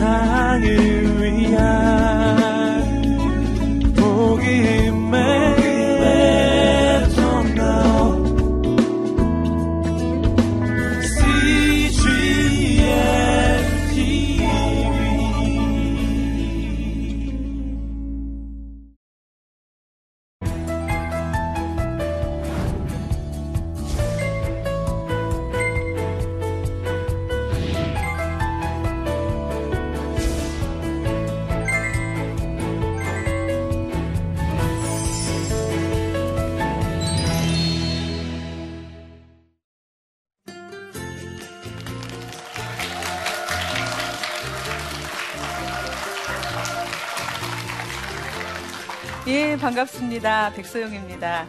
세상을 반갑습니다. 백소영입니다.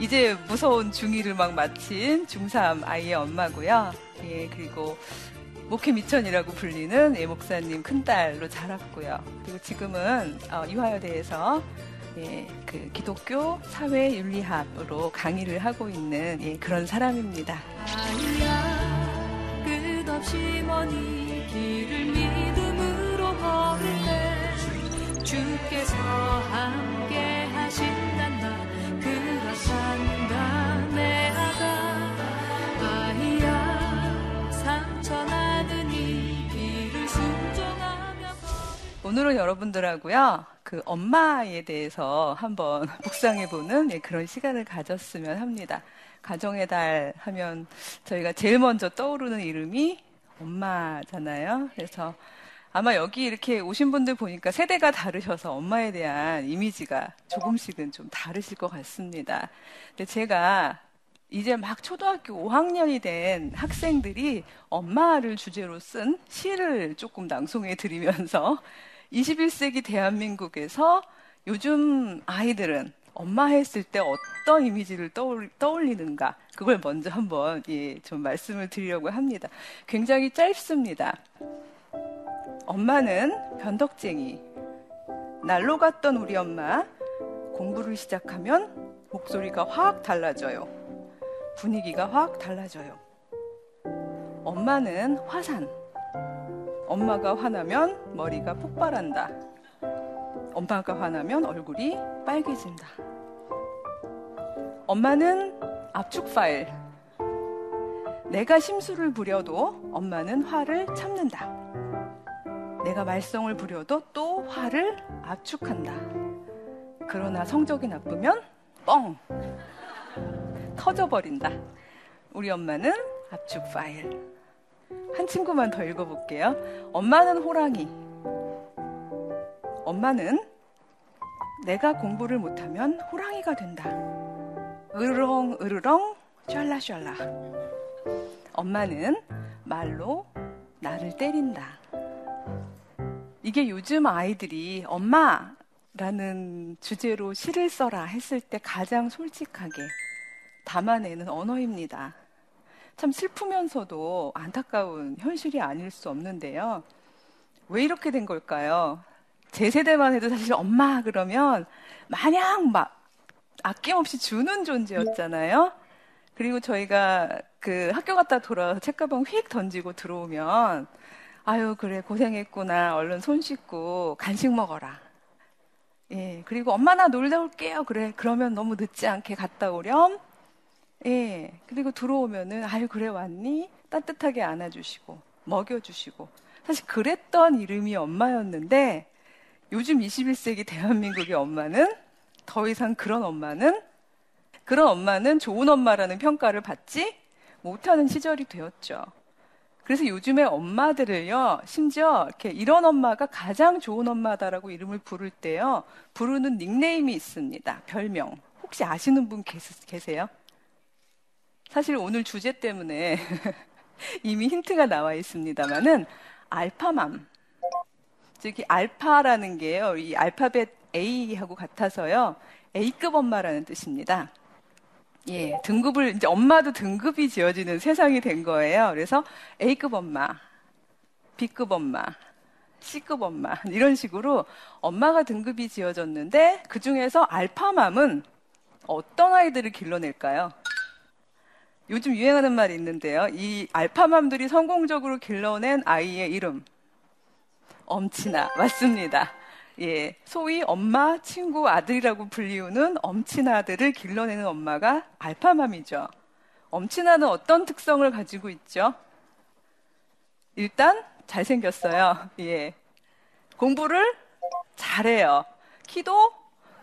이제 무서운 중2를 막 마친 중3 아이의 엄마고요. 예, 그리고 목회 미천이라고 불리는 예, 목사님 큰딸로 자랐고요. 그리고 지금은 어, 이화여대에서 예, 그 기독교 사회 윤리학으로 강의를 하고 있는 예, 그런 사람입니다. 아이야, 끝없이 먼이 길을 믿음으로 걸을 주께서 함께 오늘은 여러분들하고요 그 엄마에 대해서 한번 묵상해보는 예, 그런 시간을 가졌으면 합니다. 가정의 달 하면 저희가 제일 먼저 떠오르는 이름이 엄마잖아요. 그래서 아마 여기 이렇게 오신 분들 보니까 세대가 다르셔서 엄마에 대한 이미지가 조금씩은 좀 다르실 것 같습니다. 근데 제가 이제 막 초등학교 5학년이 된 학생들이 엄마를 주제로 쓴 시를 조금 낭송해 드리면서 21세기 대한민국에서 요즘 아이들은 엄마 했을 때 어떤 이미지를 떠올 리, 는가 그걸 먼저 한번 예, 좀 말씀을 드리려고 합니다. 굉장히 짧습니다. 엄마는 변덕쟁이. 날로 갔던 우리 엄마. 공부를 시작하면 목소리가 확 달라져요. 분위기가 확 달라져요. 엄마는 화산. 엄마가 화나면 머리가 폭발한다. 엄마가 화나면 얼굴이 빨개진다. 엄마는 압축 파일. 내가 심술을 부려도 엄마는 화를 참는다. 내가 말썽을 부려도 또 화를 압축한다. 그러나 성적이 나쁘면 뻥! 터져버린다. 우리 엄마는 압축 파일. 한 친구만 더 읽어볼게요. 엄마는 호랑이. 엄마는 내가 공부를 못하면 호랑이가 된다. 으르렁, 으르렁, 샬라샬라. 엄마는 말로 나를 때린다. 이게 요즘 아이들이 엄마라는 주제로 시를 써라 했을 때 가장 솔직하게 담아내는 언어입니다. 참 슬프면서도 안타까운 현실이 아닐 수 없는데요. 왜 이렇게 된 걸까요? 제 세대만 해도 사실 엄마 그러면 마냥 막 아낌없이 주는 존재였잖아요. 그리고 저희가 그 학교 갔다 돌아와서 책가방 휙 던지고 들어오면 아유, 그래, 고생했구나. 얼른 손 씻고 간식 먹어라. 예, 그리고 엄마 나 놀다 올게요. 그래, 그러면 너무 늦지 않게 갔다 오렴. 예, 그리고 들어오면은, 아유, 그래, 왔니? 따뜻하게 안아주시고, 먹여주시고. 사실 그랬던 이름이 엄마였는데, 요즘 21세기 대한민국의 엄마는 더 이상 그런 엄마는, 그런 엄마는 좋은 엄마라는 평가를 받지 못하는 시절이 되었죠. 그래서 요즘에 엄마들을요, 심지어 이렇게 이런 엄마가 가장 좋은 엄마다라고 이름을 부를 때요, 부르는 닉네임이 있습니다. 별명. 혹시 아시는 분 계세요? 사실 오늘 주제 때문에 이미 힌트가 나와 있습니다만은 알파맘. 즉, 알파라는 게요, 이 알파벳 A하고 같아서요, A급 엄마라는 뜻입니다. 예, 등급을 이제 엄마도 등급이 지어지는 세상이 된 거예요. 그래서 A급 엄마, B급 엄마, C급 엄마 이런 식으로 엄마가 등급이 지어졌는데 그 중에서 알파맘은 어떤 아이들을 길러낼까요? 요즘 유행하는 말이 있는데요. 이 알파맘들이 성공적으로 길러낸 아이의 이름 엄친아. 맞습니다. 예. 소위 엄마, 친구, 아들이라고 불리우는 엄친아들을 길러내는 엄마가 알파맘이죠. 엄친아는 어떤 특성을 가지고 있죠? 일단 잘생겼어요. 예. 공부를 잘해요. 키도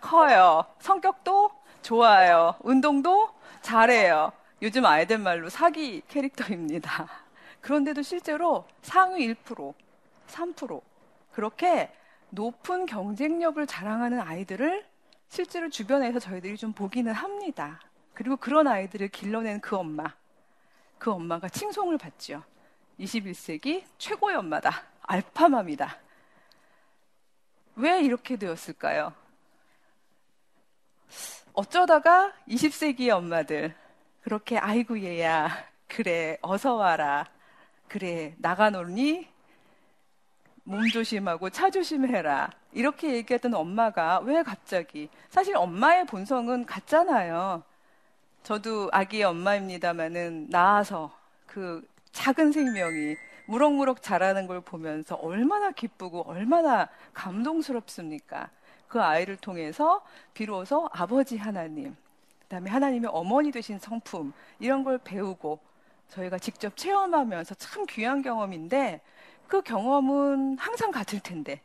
커요. 성격도 좋아요. 운동도 잘해요. 요즘 아이들 말로 사기 캐릭터입니다. 그런데도 실제로 상위 1%, 3% 그렇게 높은 경쟁력을 자랑하는 아이들을 실제로 주변에서 저희들이 좀 보기는 합니다. 그리고 그런 아이들을 길러낸 그 엄마, 그 엄마가 칭송을 받죠. 21세기 최고의 엄마다. 알파맘이다. 왜 이렇게 되었을까요? 어쩌다가 20세기의 엄마들, 그렇게 아이고 얘야, 그래, 어서 와라. 그래, 나가 놀니? 몸 조심하고 차 조심해라. 이렇게 얘기했던 엄마가 왜 갑자기, 사실 엄마의 본성은 같잖아요. 저도 아기의 엄마입니다만은 낳아서 그 작은 생명이 무럭무럭 자라는 걸 보면서 얼마나 기쁘고 얼마나 감동스럽습니까? 그 아이를 통해서 비로소 아버지 하나님, 그다음에 하나님의 어머니 되신 성품 이런 걸 배우고 저희가 직접 체험하면서 참 귀한 경험인데 그 경험은 항상 같을 텐데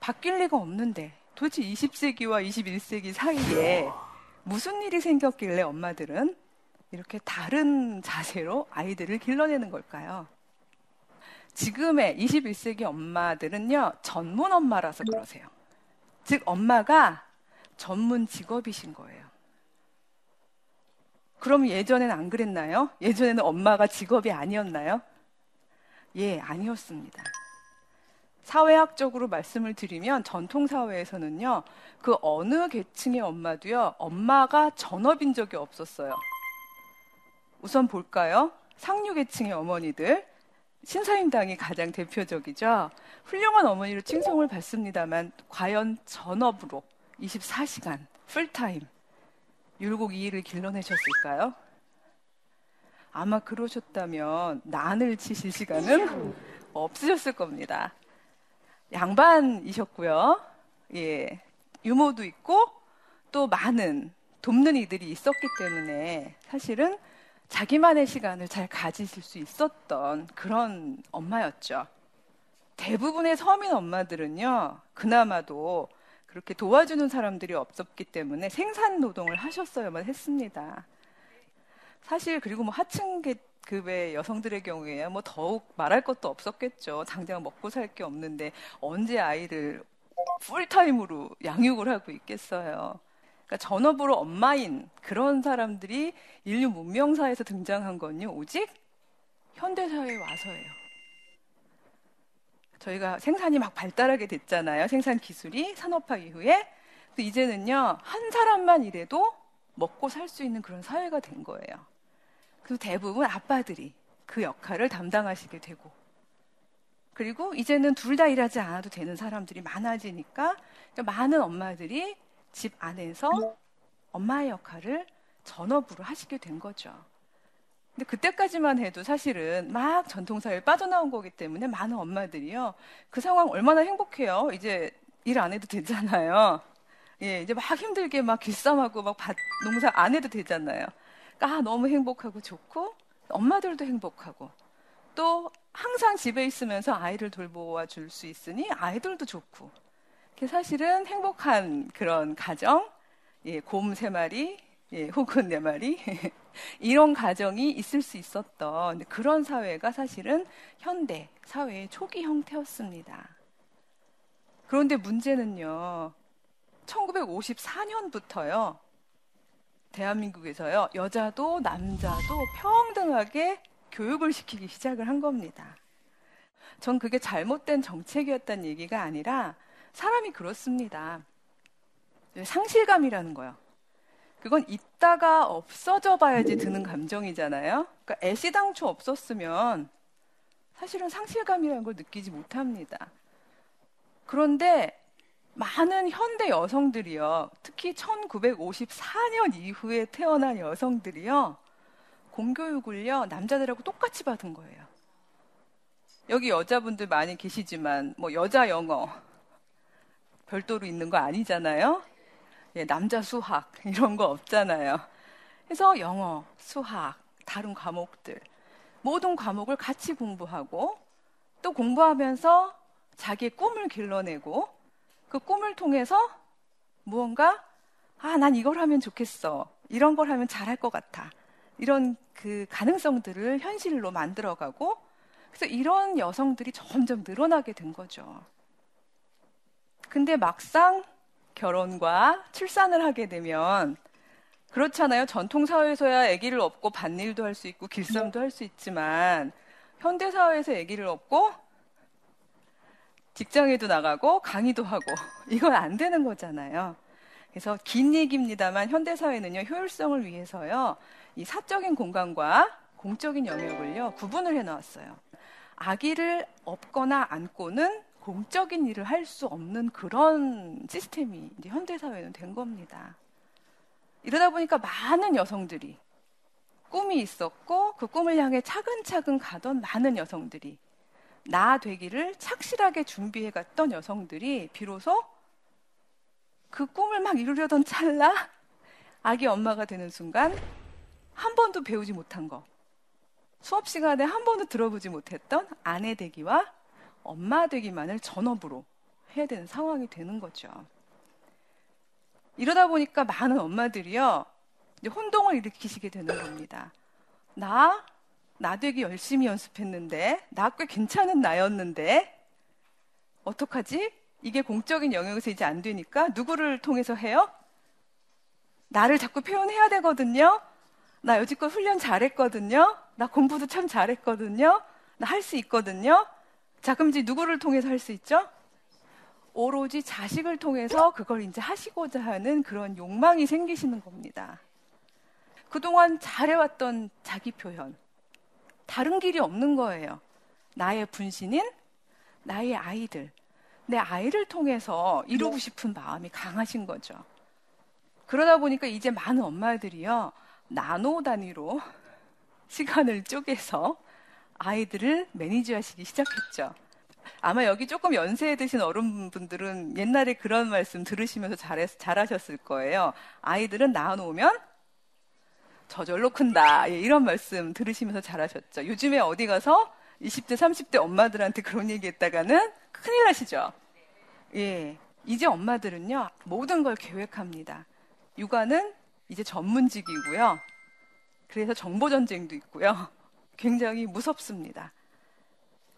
바뀔 리가 없는데 도대체 20세기와 21세기 사이에 무슨 일이 생겼길래 엄마들은 이렇게 다른 자세로 아이들을 길러내는 걸까요? 지금의 21세기 엄마들은요, 전문 엄마라서 그러세요. 즉, 엄마가 전문 직업이신 거예요. 그럼 예전에는 안 그랬나요? 예전에는 엄마가 직업이 아니었나요? 예, 아니었습니다. 사회학적으로 말씀을 드리면 전통 사회에서는요, 그 어느 계층의 엄마도요, 엄마가 전업인 적이 없었어요. 우선 볼까요? 상류 계층의 어머니들. 신사임당이 가장 대표적이죠. 훌륭한 어머니로 칭송을 받습니다만, 과연 전업으로 24시간, 풀타임, 율곡 2일을 길러내셨을까요? 아마 그러셨다면 난을 치실 시간은 없으셨을 겁니다. 양반이셨고요. 예. 유모도 있고 또 많은 돕는 이들이 있었기 때문에 사실은 자기만의 시간을 잘 가지실 수 있었던 그런 엄마였죠. 대부분의 서민 엄마들은요, 그나마도 그렇게 도와주는 사람들이 없었기 때문에 생산 노동을 하셨어야만 했습니다. 사실 그리고 뭐 하층 급의 여성들의 경우에 뭐 더욱 말할 것도 없었겠죠. 당장 먹고 살 게 없는데 언제 아이를 풀타임으로 양육을 하고 있겠어요. 그러니까 전업으로 엄마인 그런 사람들이 인류 문명사에서 등장한 건요, 오직 현대사회에 와서예요. 저희가 생산이 막 발달하게 됐잖아요. 생산 기술이 산업화 이후에. 이제는요, 한 사람만 일해도 먹고 살 수 있는 그런 사회가 된 거예요. 그리고 대부분 아빠들이 그 역할을 담당하시게 되고. 그리고 이제는 둘 다 일하지 않아도 되는 사람들이 많아지니까 많은 엄마들이 집 안에서 엄마의 역할을 전업으로 하시게 된 거죠. 근데 그때까지만 해도 사실은 막 전통사회에 빠져나온 거기 때문에 많은 엄마들이요. 그 상황 얼마나 행복해요. 이제 일 안 해도 되잖아요. 예, 이제 막 힘들게 막 길쌈하고 막 밭, 농사 안 해도 되잖아요. 그러니까 아, 너무 행복하고 좋고 엄마들도 행복하고 또 항상 집에 있으면서 아이를 돌보아 줄 수 있으니 아이들도 좋고 사실은 행복한 그런 가정, 예, 곰 세 마리, 예, 혹은 네 마리 이런 가정이 있을 수 있었던 그런 사회가 사실은 현대 사회의 초기 형태였습니다. 그런데 문제는요, 1954년부터요, 대한민국에서요, 여자도 남자도 평등하게 교육을 시키기 시작을 한 겁니다. 전 그게 잘못된 정책이었다는 얘기가 아니라 사람이 그렇습니다. 상실감이라는 거요. 그건 있다가 없어져 봐야지 드는 감정이잖아요. 그러니까 애시당초 없었으면 사실은 상실감이라는 걸 느끼지 못합니다. 그런데 많은 현대 여성들이요. 특히 1954년 이후에 태어난 여성들이요. 공교육을요. 남자들하고 똑같이 받은 거예요. 여기 여자분들 많이 계시지만 뭐 여자 영어 별도로 있는 거 아니잖아요. 예, 남자 수학 이런 거 없잖아요. 그래서 영어, 수학, 다른 과목들 모든 과목을 같이 공부하고 또 공부하면서 자기의 꿈을 길러내고 그 꿈을 통해서 무언가 아, 난 이걸 하면 좋겠어. 이런 걸 하면 잘할 것 같아. 이런 그 가능성들을 현실로 만들어가고 그래서 이런 여성들이 점점 늘어나게 된 거죠. 근데 막상 결혼과 출산을 하게 되면 그렇잖아요. 전통 사회에서야 아기를 업고 밭일도 할 수 있고 길쌈도 할 수 있지만 현대 사회에서 아기를 업고 직장에도 나가고 강의도 하고 이건 안 되는 거잖아요. 그래서 긴 얘기입니다만 현대 사회는요 효율성을 위해서요 이 사적인 공간과 공적인 영역을요 구분을 해놓았어요. 아기를 업거나 안고는 공적인 일을 할 수 없는 그런 시스템이 이제 현대 사회는 된 겁니다. 이러다 보니까 많은 여성들이 꿈이 있었고 그 꿈을 향해 차근차근 가던 많은 여성들이 나 되기를 착실하게 준비해 갔던 여성들이 비로소 그 꿈을 막 이루려던 찰나 아기 엄마가 되는 순간 한 번도 배우지 못한 거 수업 시간에 한 번도 들어보지 못했던 아내 되기와 엄마 되기만을 전업으로 해야 되는 상황이 되는 거죠. 이러다 보니까 많은 엄마들이요, 혼동을 일으키시게 되는 겁니다. 나, 나 되기 열심히 연습했는데, 나 꽤 괜찮은 나였는데, 어떡하지? 이게 공적인 영역에서 이제 안 되니까 누구를 통해서 해요? 나를 자꾸 표현해야 되거든요. 나 여지껏 훈련 잘했거든요. 나 공부도 참 잘했거든요. 나 할 수 있거든요. 자, 그럼 이제 누구를 통해서 할 수 있죠? 오로지 자식을 통해서 그걸 이제 하시고자 하는 그런 욕망이 생기시는 겁니다. 그동안 잘해왔던 자기 표현, 다른 길이 없는 거예요. 나의 분신인 나의 아이들, 내 아이를 통해서 이루고 싶은 마음이 강하신 거죠. 그러다 보니까 이제 많은 엄마들이요, 나노 단위로 시간을 쪼개서 아이들을 매니지하시기 시작했죠. 아마 여기 조금 연세 드신 어른분들은 옛날에 그런 말씀 들으시면서 잘하셨을 거예요. 아이들은 낳아놓으면 저절로 큰다. 예, 이런 말씀 들으시면서 잘하셨죠. 요즘에 어디 가서 20대, 30대 엄마들한테 그런 얘기 했다가는 큰일 나시죠? 예. 이제 엄마들은요, 모든 걸 계획합니다. 육아는 이제 전문직이고요. 그래서 정보전쟁도 있고요. 굉장히 무섭습니다.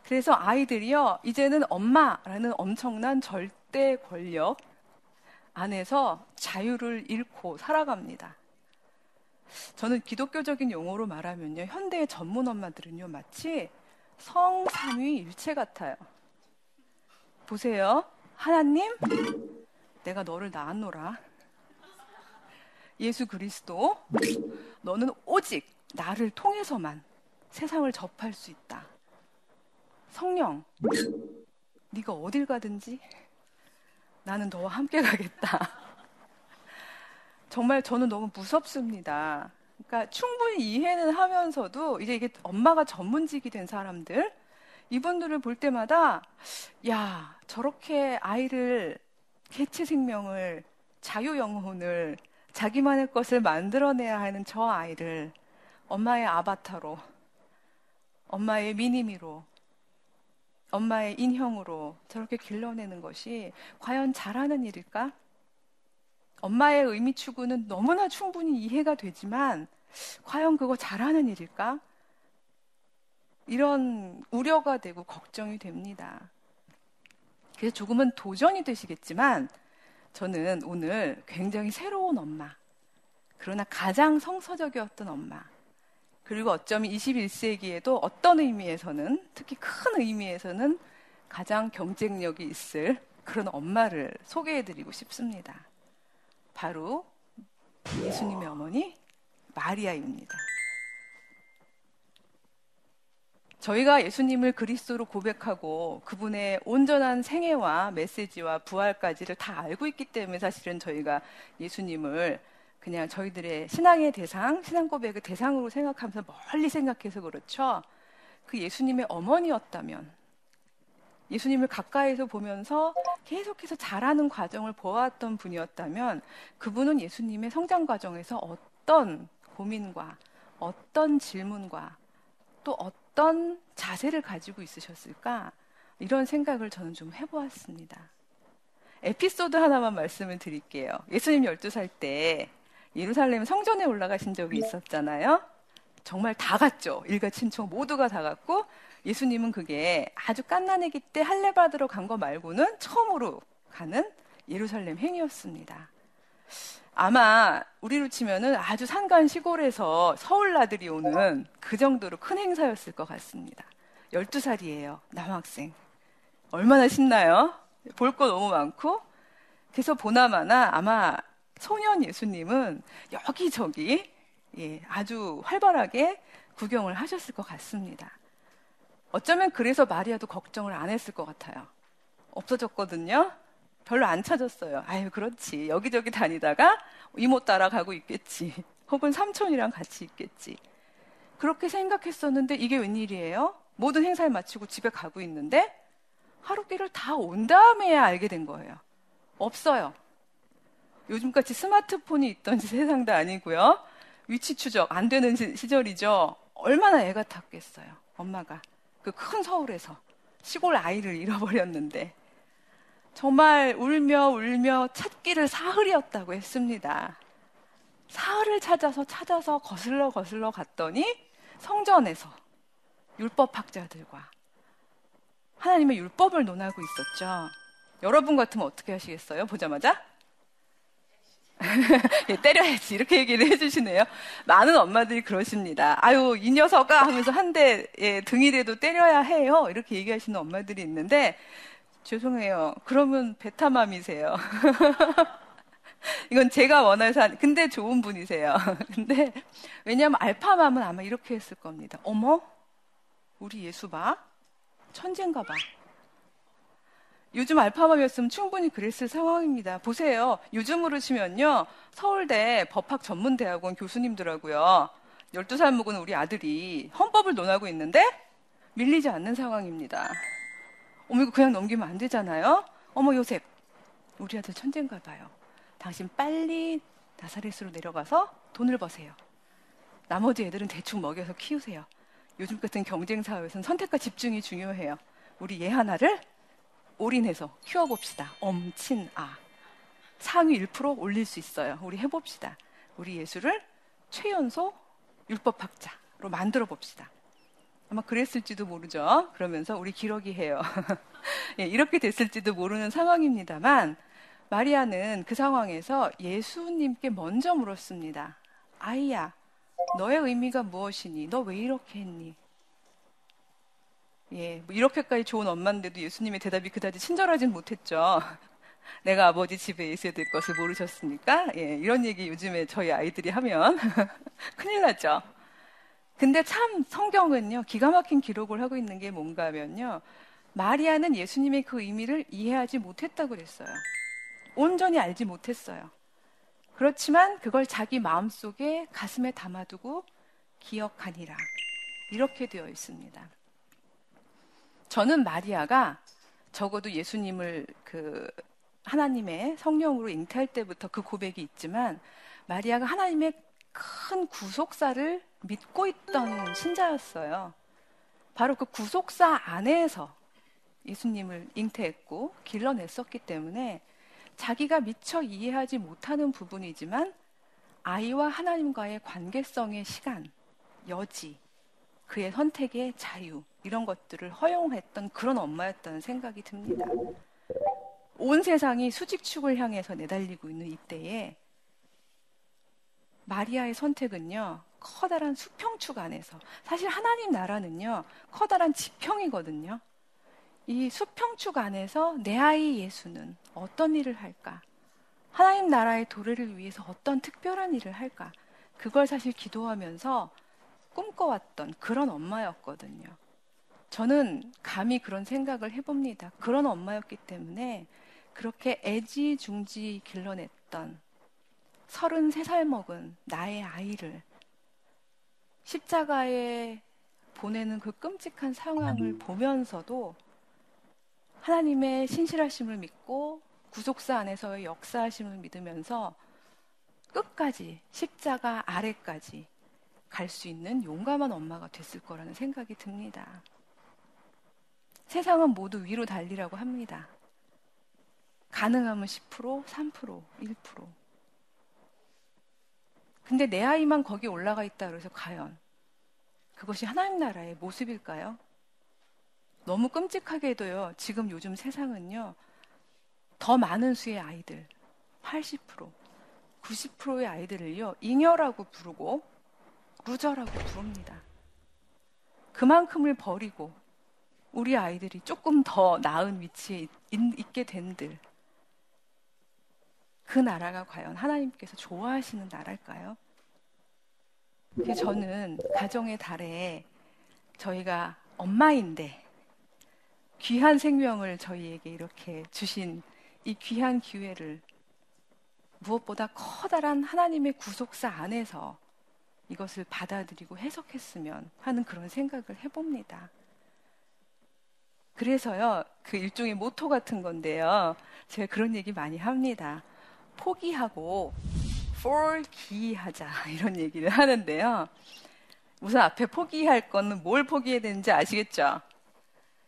그래서 아이들이요, 이제는 엄마라는 엄청난 절대 권력 안에서 자유를 잃고 살아갑니다. 저는 기독교적인 용어로 말하면요, 현대의 전문 엄마들은요, 마치 성삼위 일체 같아요. 보세요. 하나님, 내가 너를 낳았노라. 예수 그리스도, 너는 오직 나를 통해서만 세상을 접할 수 있다. 성령, 네가 어딜 가든지 나는 너와 함께 가겠다. 정말 저는 너무 무섭습니다. 그러니까 충분히 이해는 하면서도 이제 이게 엄마가 전문직이 된 사람들 이분들을 볼 때마다 야 저렇게 아이를 개체 생명을 자유 영혼을 자기만의 것을 만들어내야 하는 저 아이를 엄마의 아바타로 엄마의 미니미로 엄마의 인형으로 저렇게 길러내는 것이 과연 잘하는 일일까? 엄마의 의미 추구는 너무나 충분히 이해가 되지만 과연 그거 잘하는 일일까? 이런 우려가 되고 걱정이 됩니다. 그래서 조금은 도전이 되시겠지만 저는 오늘 굉장히 새로운 엄마, 그러나 가장 성서적이었던 엄마, 그리고 어쩌면 21세기에도 어떤 의미에서는 특히 큰 의미에서는 가장 경쟁력이 있을 그런 엄마를 소개해드리고 싶습니다. 바로 예수님의 어머니 마리아입니다. 저희가 예수님을 그리스도로 고백하고 그분의 온전한 생애와 메시지와 부활까지를 다 알고 있기 때문에 사실은 저희가 예수님을 그냥 저희들의 신앙의 대상, 신앙 고백의 대상으로 생각하면서 멀리 생각해서 그렇죠. 그 예수님의 어머니였다면 예수님을 가까이서 보면서 계속해서 자라는 과정을 보았던 분이었다면 그분은 예수님의 성장 과정에서 어떤 고민과 어떤 질문과 또 어떤 자세를 가지고 있으셨을까? 이런 생각을 저는 좀 해보았습니다. 에피소드 하나만 말씀을 드릴게요. 예수님 12살 때 예루살렘 성전에 올라가신 적이 있었잖아요. 정말 다 갔죠. 일가 친척 모두가 다 갔고 예수님은 그게 아주 깐난애기 때 할례 받으러 간 거 말고는 처음으로 가는 예루살렘 행이었습니다. 아마 우리로 치면은 아주 산간 시골에서 서울 나들이 오는 그 정도로 큰 행사였을 것 같습니다. 12살이에요. 남학생. 얼마나 신나요? 볼 거 너무 많고. 그래서 보나마나 아마 소년 예수님은 여기저기 예, 아주 활발하게 구경을 하셨을 것 같습니다. 어쩌면 그래서 마리아도 걱정을 안 했을 것 같아요. 없어졌거든요. 별로 안 찾았어요. 아유, 그렇지. 여기저기 다니다가 이모 따라가고 있겠지. 혹은 삼촌이랑 같이 있겠지. 그렇게 생각했었는데 이게 웬일이에요? 모든 행사를 마치고 집에 가고 있는데 하루길을 다 온 다음에야 알게 된 거예요. 없어요. 요즘같이 스마트폰이 있던 세상도 아니고요. 위치 추적 안 되는 시 절이죠. 얼마나 애가 탔겠어요. 엄마가. 그 큰 서울에서 시골 아이를 잃어버렸는데 정말 울며 울며 찾기를 사흘이었다고 했습니다. 사흘을 찾아서 찾아서 거슬러 거슬러 갔더니 성전에서 율법학자들과 하나님의 율법을 논하고 있었죠. 여러분 같으면 어떻게 하시겠어요? 보자마자? 예, 때려야지. 이렇게 얘기를 해주시네요. 많은 엄마들이 그러십니다. 아유, 이 녀석아 하면서 한 대, 예, 등이라도 때려야 해요. 이렇게 얘기하시는 엄마들이 있는데, 죄송해요. 그러면 베타맘이세요. 이건 제가 원해서, 한, 근데 좋은 분이세요. 근데, 왜냐하면 알파맘은 아마 이렇게 했을 겁니다. 어머? 우리 예수 봐? 천재인가 봐. 요즘 알파맘이었으면 충분히 그랬을 상황입니다. 보세요. 요즘으로 치면요. 서울대 법학 전문대학원 교수님들하고요. 12살 먹은 우리 아들이 헌법을 논하고 있는데 밀리지 않는 상황입니다. 어머, 이거 그냥 넘기면 안 되잖아요? 어머, 요셉. 우리 아들 천재인가 봐요. 당신 빨리 나사렛으로 내려가서 돈을 버세요. 나머지 애들은 대충 먹여서 키우세요. 요즘 같은 경쟁 사회에서는 선택과 집중이 중요해요. 우리 얘 하나를 올인해서 키워봅시다. 엄친아. 상위 1% 올릴 수 있어요. 우리 해봅시다. 우리 예수를 최연소 율법학자로 만들어 봅시다. 아마 그랬을지도 모르죠. 그러면서 우리 기러기 해요. 예, 이렇게 됐을지도 모르는 상황입니다만, 마리아는 그 상황에서 예수님께 먼저 물었습니다. 아이야, 너의 의미가 무엇이니? 너 왜 이렇게 했니? 예, 뭐 이렇게까지 좋은 엄마인데도 예수님의 대답이 그다지 친절하진 못했죠. 내가 아버지 집에 있어야 될 것을 모르셨습니까? 예, 이런 얘기 요즘에 저희 아이들이 하면 큰일 나죠. 근데 참 성경은요, 기가 막힌 기록을 하고 있는 게 뭔가 하면요. 마리아는 예수님의 그 의미를 이해하지 못했다고 그랬어요. 온전히 알지 못했어요. 그렇지만 그걸 자기 마음속에 가슴에 담아두고 기억하니라. 이렇게 되어 있습니다. 저는 마리아가 적어도 예수님을 그 하나님의 성령으로 잉태할 때부터 그 고백이 있지만 마리아가 하나님의 큰 구속사를 믿고 있던 신자였어요. 바로 그 구속사 안에서 예수님을 잉태했고 길러냈었기 때문에 자기가 미처 이해하지 못하는 부분이지만 아이와 하나님과의 관계성의 시간, 여지, 그의 선택의 자유, 이런 것들을 허용했던 그런 엄마였다는 생각이 듭니다. 온 세상이 수직축을 향해서 내달리고 있는 이때에 마리아의 선택은요, 커다란 수평축 안에서, 사실 하나님 나라는요, 커다란 지평이거든요. 이 수평축 안에서 내 아이 예수는 어떤 일을 할까? 하나님 나라의 도래를 위해서 어떤 특별한 일을 할까? 그걸 사실 기도하면서 꿈꿔왔던 그런 엄마였거든요. 저는 감히 그런 생각을 해봅니다. 그런 엄마였기 때문에 그렇게 애지중지 길러냈던 33살 먹은 나의 아이를 십자가에 보내는 그 끔찍한 상황을 보면서도 하나님의 신실하심을 믿고 구속사 안에서의 역사하심을 믿으면서 끝까지 십자가 아래까지 갈 수 있는 용감한 엄마가 됐을 거라는 생각이 듭니다. 세상은 모두 위로 달리라고 합니다. 가능하면 10%, 3%, 1%. 근데 내 아이만 거기 올라가 있다 그래서 과연 그것이 하나님 나라의 모습일까요? 너무 끔찍하게도요, 지금 요즘 세상은요, 더 많은 수의 아이들, 80%, 90%의 아이들을요, 잉여라고 부르고, 루저라고 부릅니다. 그만큼을 버리고, 우리 아이들이 조금 더 나은 위치에 있, 게 된들, 그 나라가 과연 하나님께서 좋아하시는 나라일까요? 저는 가정의 달에 저희가 엄마인데 귀한 생명을 저희에게 이렇게 주신 이 귀한 기회를 무엇보다 커다란 하나님의 구속사 안에서 이것을 받아들이고 해석했으면 하는 그런 생각을 해봅니다. 그래서요, 그 일종의 모토 같은 건데요. 제가 그런 얘기 많이 합니다. 포기하고 for기하자 이런 얘기를 하는데요. 우선 앞에 포기할 거는 뭘 포기해야 되는지 아시겠죠?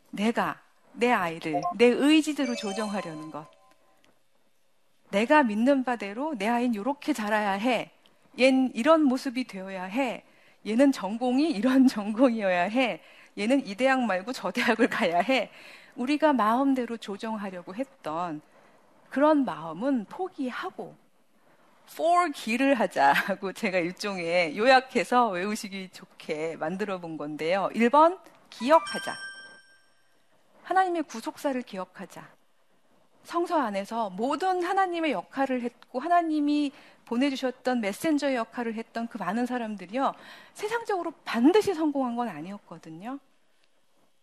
내가 내 아이를 내 의지대로 조정하려는 것. 내가 믿는 바대로 내 아이는 이렇게 자라야 해. 얜 이런 모습이 되어야 해. 얘는 전공이 이런 전공이어야 해. 얘는 이 대학 말고 저 대학을 가야 해. 우리가 마음대로 조정하려고 했던 그런 마음은 포기하고 for 길을 하자고 제가 일종의 요약해서 외우시기 좋게 만들어 본 건데요. 1번 기억하자. 하나님의 구속사를 기억하자. 성서 안에서 모든 하나님의 역할을 했고 하나님이 보내주셨던 메신저의 역할을 했던 그 많은 사람들이요. 세상적으로 반드시 성공한 건 아니었거든요.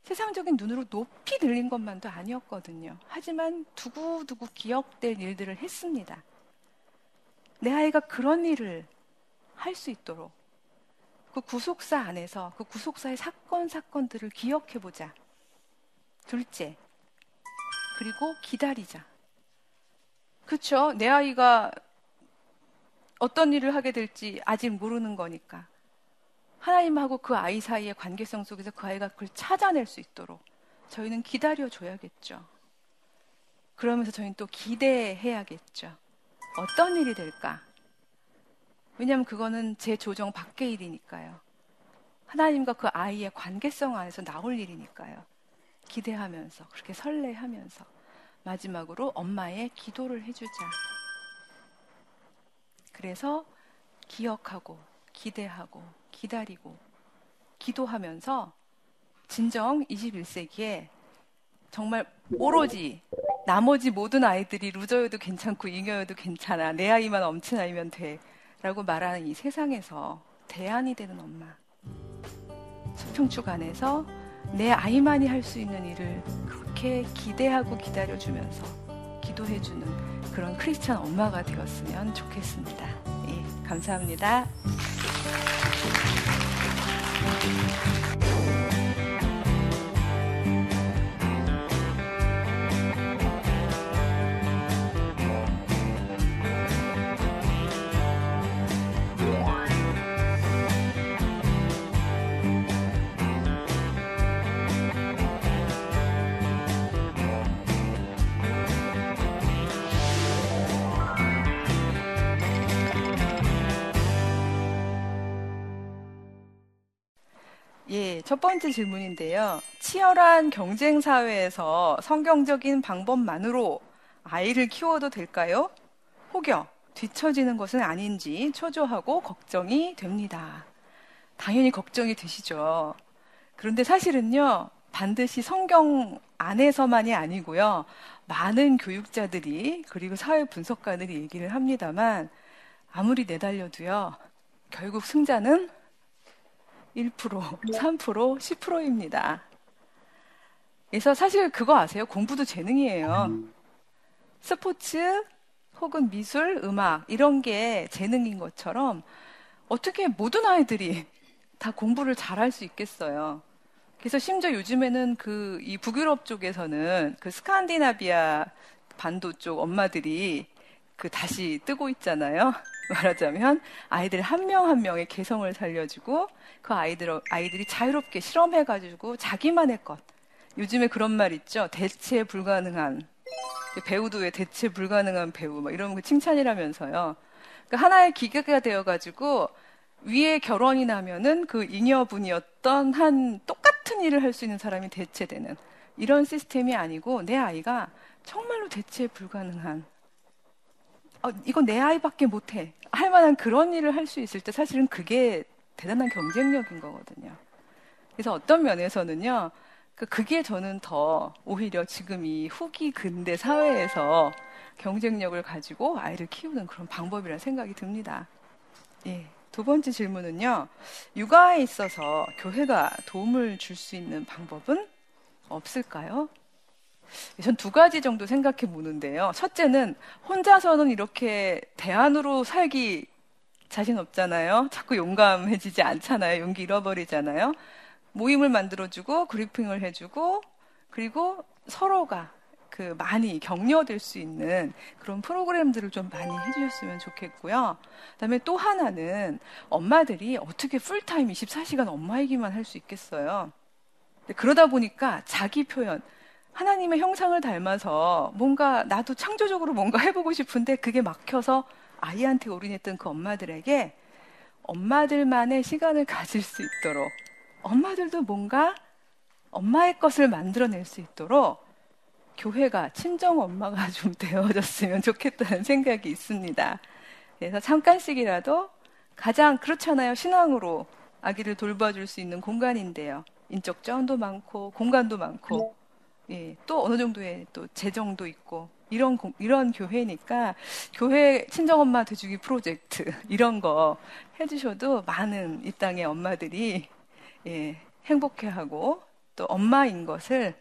세상적인 눈으로 높이 들린 것만도 아니었거든요. 하지만 두고두고 기억될 일들을 했습니다. 내 아이가 그런 일을 할 수 있도록 그 구속사 안에서 그 구속사의 사건, 사건들을 기억해 보자. 둘째, 그리고 기다리자. 그쵸? 내 아이가 어떤 일을 하게 될지 아직 모르는 거니까. 하나님하고 그 아이 사이의 관계성 속에서 그 아이가 그걸 찾아낼 수 있도록 저희는 기다려줘야겠죠. 그러면서 저희는 또 기대해야겠죠. 어떤 일이 될까? 왜냐하면 그거는 제 조정 밖의 일이니까요. 하나님과 그 아이의 관계성 안에서 나올 일이니까요. 기대하면서, 그렇게 설레하면서, 마지막으로 엄마의 기도를 해주자. 그래서 기억하고, 기대하고, 기다리고, 기도하면서 진정 21세기에 정말 오로지 나머지 모든 아이들이 루저여도 괜찮고 잉여여도 괜찮아. 내 아이만 엄친 아이면 돼. 라고 말하는 이 세상에서 대안이 되는 엄마. 수평축 안에서 내 아이만이 할 수 있는 일을 그렇게 기대하고 기다려주면서 기도해주는 그런 크리스찬 엄마가 되었으면 좋겠습니다. 예, 감사합니다. 번째 질문인데요. 치열한 경쟁 사회에서 성경적인 방법만으로 아이를 키워도 될까요? 혹여 뒤처지는 것은 아닌지 초조하고 걱정이 됩니다. 당연히 걱정이 되시죠. 그런데 사실은요, 반드시 성경 안에서만이 아니고요, 많은 교육자들이, 그리고 사회 분석가들이 얘기를 합니다만, 아무리 내달려도요, 결국 승자는 1%, 3%, 10%입니다. 그래서 사실 그거 아세요? 공부도 재능이에요. 스포츠 혹은 미술, 음악 이런 게 재능인 것처럼 어떻게 모든 아이들이 다 공부를 잘할 수 있겠어요. 그래서 심지어 요즘에는 그 이 북유럽 쪽에서는 그 스칸디나비아 반도 쪽 엄마들이 그 다시 뜨고 있잖아요. 말하자면 아이들 한 명한 한 명의 개성을 살려주고 그 아이들 아이들이 자유롭게 실험해가지고 자기만의 것. 요즘에 그런 말 있죠. 대체 불가능한 배우도 왜 대체 불가능한 배우 막 이런 거 칭찬이라면서요. 그러니까 하나의 기계가 되어가지고 위에 결혼이 나면은 그 잉여분이었던 한 똑같은 일을 할 수 있는 사람이 대체되는 이런 시스템이 아니고 내 아이가 정말로 대체 불가능한 어, 이건 내 아이밖에 못해 할 만한 그런 일을 할 수 있을 때 사실은 그게 대단한 경쟁력인 거거든요. 그래서 어떤 면에서는요, 그 그게 저는 더 오히려 지금 이 후기 근대 사회에서 경쟁력을 가지고 아이를 키우는 그런 방법이라는 생각이 듭니다. 예. 두 번째 질문은요. 육아에 있어서 교회가 도움을 줄 수 있는 방법은 없을까요? 전 두 가지 정도 생각해 보는데요. 첫째는 혼자서는 이렇게 대안으로 살기 자신 없잖아요. 자꾸 용감해지지 않잖아요. 용기 잃어버리잖아요. 모임을 만들어주고 그리핑을 해주고 그리고 서로가 그 많이 격려될 수 있는 그런 프로그램들을 좀 많이 해주셨으면 좋겠고요. 그다음에 또 하나는 엄마들이 어떻게 풀타임 24시간 엄마이기만 할 수 있겠어요. 그러다 보니까 자기 표현, 하나님의 형상을 닮아서 뭔가 나도 창조적으로 뭔가 해보고 싶은데 그게 막혀서 아이한테 올인했던 그 엄마들에게 엄마들만의 시간을 가질 수 있도록 엄마들도 뭔가 엄마의 것을 만들어낼 수 있도록 교회가 친정 엄마가 좀 되어졌으면 좋겠다는 생각이 있습니다. 그래서 잠깐씩이라도 가장 그렇잖아요. 신앙으로 아기를 돌봐줄 수 있는 공간인데요. 인적 자원도 많고 공간도 많고 예, 또 어느 정도의 또 재정도 있고 이런 이런 교회니까 교회 친정 엄마 돼주기 프로젝트 이런 거 해주셔도 많은 이 땅의 엄마들이 예, 행복해하고 또 엄마인 것을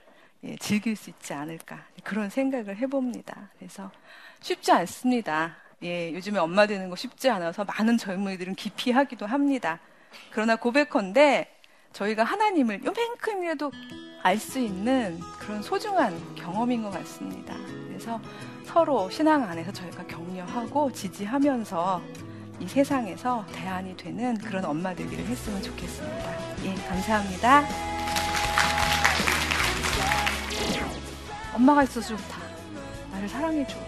예, 즐길 수 있지 않을까 그런 생각을 해봅니다. 그래서 쉽지 않습니다. 예, 요즘에 엄마 되는 거 쉽지 않아서 많은 젊은이들은 기피하기도 합니다. 그러나 고백컨대 저희가 하나님을 요만큼이라도 알 수 있는 그런 소중한 경험인 것 같습니다. 그래서 서로 신앙 안에서 저희가 격려하고 지지하면서 이 세상에서 대안이 되는 그런 엄마들기를 했으면 좋겠습니다. 예, 감사합니다. 엄마가 있어서 좋다. 나를 사랑해 주어서.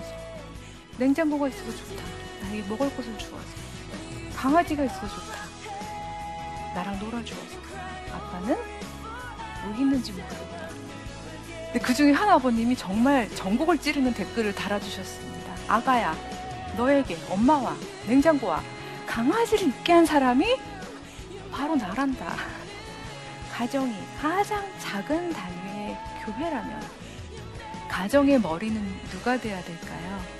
냉장고가 있어서 좋다. 나에게 먹을 것을 주어서. 강아지가 있어서 좋다. 나랑 놀아주어서. 아빠는 뭐 있는지 모르겠다. 근데 그 중에 한 아버님이 정말 전곡을 찌르는 댓글을 달아주셨습니다. 아가야, 너에게 엄마와 냉장고와 강아지를 있게 한 사람이 바로 나란다. 가정이 가장 작은 단위의 교회라면 가정의 머리는 누가 돼야 될까요?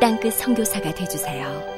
땅끝 성교사가 되주세요